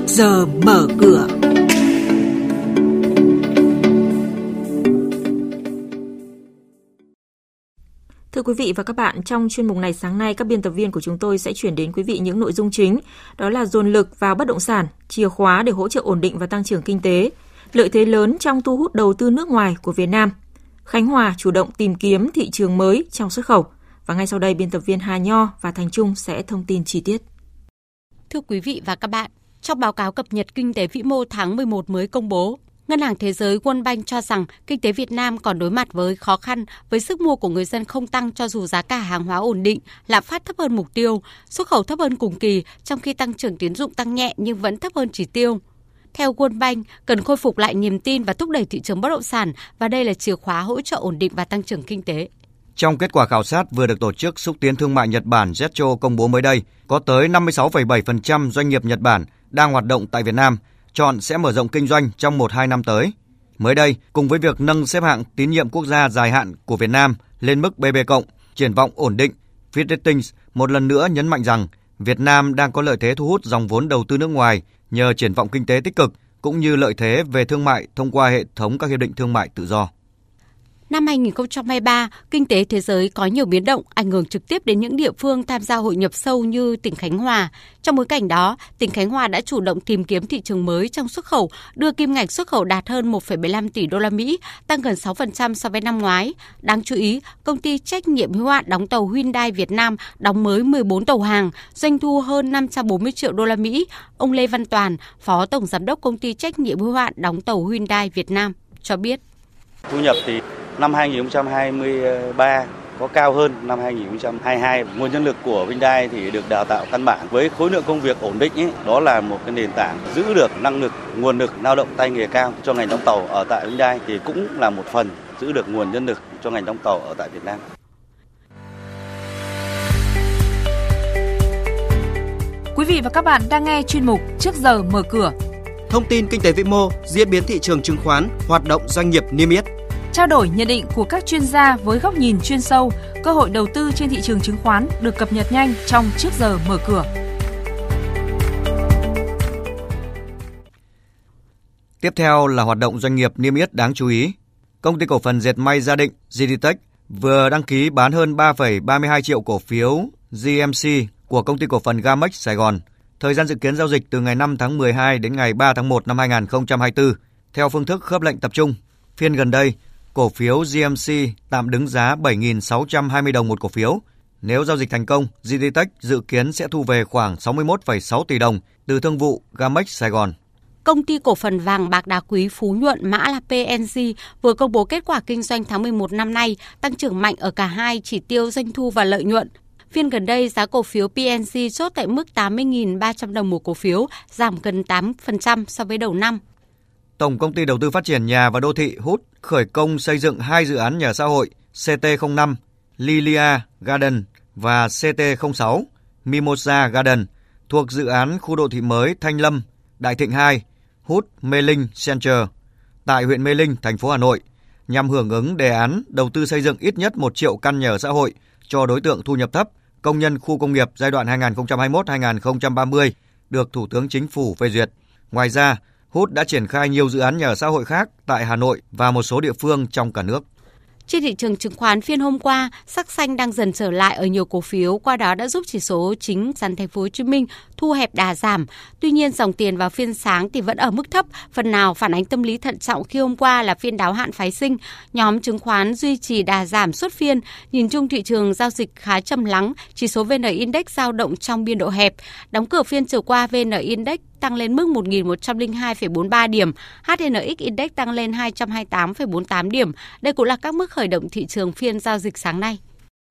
trước giờ mở cửa. Thưa quý vị và các bạn, trong chuyên mục này sáng nay các biên tập viên của chúng tôi sẽ chuyển đến quý vị những nội dung chính, đó là dồn lực vào bất động sản, chìa khóa để hỗ trợ ổn định và tăng trưởng kinh tế, lợi thế lớn trong thu hút đầu tư nước ngoài của Việt Nam. Khánh Hòa chủ động tìm kiếm thị trường mới trong xuất khẩu. Và ngay sau đây biên tập viên Hà Nho và Thành Trung sẽ thông tin chi tiết. Thưa quý vị và các bạn, trong báo cáo cập nhật kinh tế vĩ mô tháng 11 mới công bố, Ngân hàng Thế giới World Bank cho rằng kinh tế Việt Nam còn đối mặt với khó khăn với sức mua của người dân không tăng cho dù giá cả hàng hóa ổn định, lạm phát thấp hơn mục tiêu, xuất khẩu thấp hơn cùng kỳ, trong khi tăng trưởng tiến dụng tăng nhẹ nhưng vẫn thấp hơn chỉ tiêu. Theo World Bank, cần khôi phục lại niềm tin và thúc đẩy thị trường bất động sản và đây là chìa khóa hỗ trợ ổn định và tăng trưởng kinh tế. Trong kết quả khảo sát vừa được Tổ chức Xúc tiến Thương mại Nhật Bản JETRO công bố mới đây, có tới 56,7% doanh nghiệp Nhật Bản đang hoạt động tại Việt Nam chọn sẽ mở rộng kinh doanh trong 1-2 năm tới. Mới đây, cùng với việc nâng xếp hạng tín nhiệm quốc gia dài hạn của Việt Nam lên mức BB+, triển vọng ổn định, Fitch Ratings một lần nữa nhấn mạnh rằng Việt Nam đang có lợi thế thu hút dòng vốn đầu tư nước ngoài nhờ triển vọng kinh tế tích cực cũng như lợi thế về thương mại thông qua hệ thống các hiệp định thương mại tự do. Năm 2023, kinh tế thế giới có nhiều biến động, ảnh hưởng trực tiếp đến những địa phương tham gia hội nhập sâu như tỉnh Khánh Hòa. Trong bối cảnh đó, tỉnh Khánh Hòa đã chủ động tìm kiếm thị trường mới trong xuất khẩu, đưa kim ngạch xuất khẩu đạt hơn 1,75 tỷ đô la Mỹ, tăng gần 6% so với năm ngoái. Đáng chú ý, công ty trách nhiệm hữu hạn đóng tàu Hyundai Việt Nam đóng mới 14 tàu hàng, doanh thu hơn 540 triệu đô la Mỹ. Ông Lê Văn Toàn, Phó Tổng Giám đốc công ty trách nhiệm hữu hạn đóng tàu Hyundai Việt Nam cho biết. Thu nhập thì năm 2023 có cao hơn năm 2022. Nguồn nhân lực của Hyundai thì được đào tạo căn bản với khối lượng công việc ổn định ấy, đó là một cái nền tảng giữ được năng lực, nguồn lực lao động tay nghề cao cho ngành đóng tàu ở tại Hyundai thì cũng là một phần giữ được nguồn nhân lực cho ngành đóng tàu ở tại Việt Nam. Quý vị và các bạn đang nghe chuyên mục Trước giờ mở cửa. Thông tin kinh tế vĩ mô, diễn biến thị trường chứng khoán, hoạt động doanh nghiệp niêm yết trao đổi nhận định của các chuyên gia với góc nhìn chuyên sâu, cơ hội đầu tư trên thị trường chứng khoán được cập nhật nhanh trong trước giờ mở cửa. Tiếp theo là hoạt động doanh nghiệp niêm yết đáng chú ý. Công ty cổ phần dệt may Gia Định GDTech vừa đăng ký bán hơn 3,32 triệu cổ phiếu GMC của công ty cổ phần Gamex Sài Gòn. Thời gian dự kiến giao dịch từ ngày 5 tháng 12 đến ngày 3 tháng 1 năm 2024 theo phương thức khớp lệnh tập trung. Phiên gần đây, cổ phiếu GMC tạm đứng giá 7.620 đồng một cổ phiếu. Nếu giao dịch thành công, GDTech dự kiến sẽ thu về khoảng 61,6 tỷ đồng từ thương vụ Gamex Sài Gòn. Công ty cổ phần vàng bạc đá quý Phú Nhuận mã là PNG vừa công bố kết quả kinh doanh tháng 11 năm nay, tăng trưởng mạnh ở cả hai chỉ tiêu doanh thu và lợi nhuận. Phiên gần đây, giá cổ phiếu PNG chốt tại mức 80.300 đồng một cổ phiếu, giảm gần 8% so với đầu năm. Tổng công ty đầu tư phát triển nhà và đô thị hút khởi công xây dựng hai dự án nhà xã hội CT05, Lilia Garden và CT06, Mimosa Garden thuộc dự án khu đô thị mới Thanh Lâm, Đại Thịnh 2, hút Mê Linh Center tại huyện Mê Linh, thành phố Hà Nội nhằm hưởng ứng đề án đầu tư xây dựng ít nhất 1 triệu căn nhà ở xã hội cho đối tượng thu nhập thấp, công nhân khu công nghiệp giai đoạn 2021-2030 được Thủ tướng Chính phủ phê duyệt. Ngoài ra, Hút đã triển khai nhiều dự án nhà ở xã hội khác tại Hà Nội và một số địa phương trong cả nước. Trên thị trường chứng khoán phiên hôm qua, sắc xanh đang dần trở lại ở nhiều cổ phiếu, qua đó đã giúp chỉ số chính sàn thành phố Hồ Chí Minh thu hẹp đà giảm. Tuy nhiên, dòng tiền vào phiên sáng thì vẫn ở mức thấp, phần nào phản ánh tâm lý thận trọng khi hôm qua là phiên đáo hạn phái sinh. Nhóm chứng khoán duy trì đà giảm suốt phiên, nhìn chung thị trường giao dịch khá trầm lắng, chỉ số VN Index dao động trong biên độ hẹp. Đóng cửa phiên chiều qua VN Index tăng lên mức 1.102,43 điểm, HNX Index tăng lên 228,48 điểm. Đây cũng là các mức khởi động thị trường phiên giao dịch sáng nay.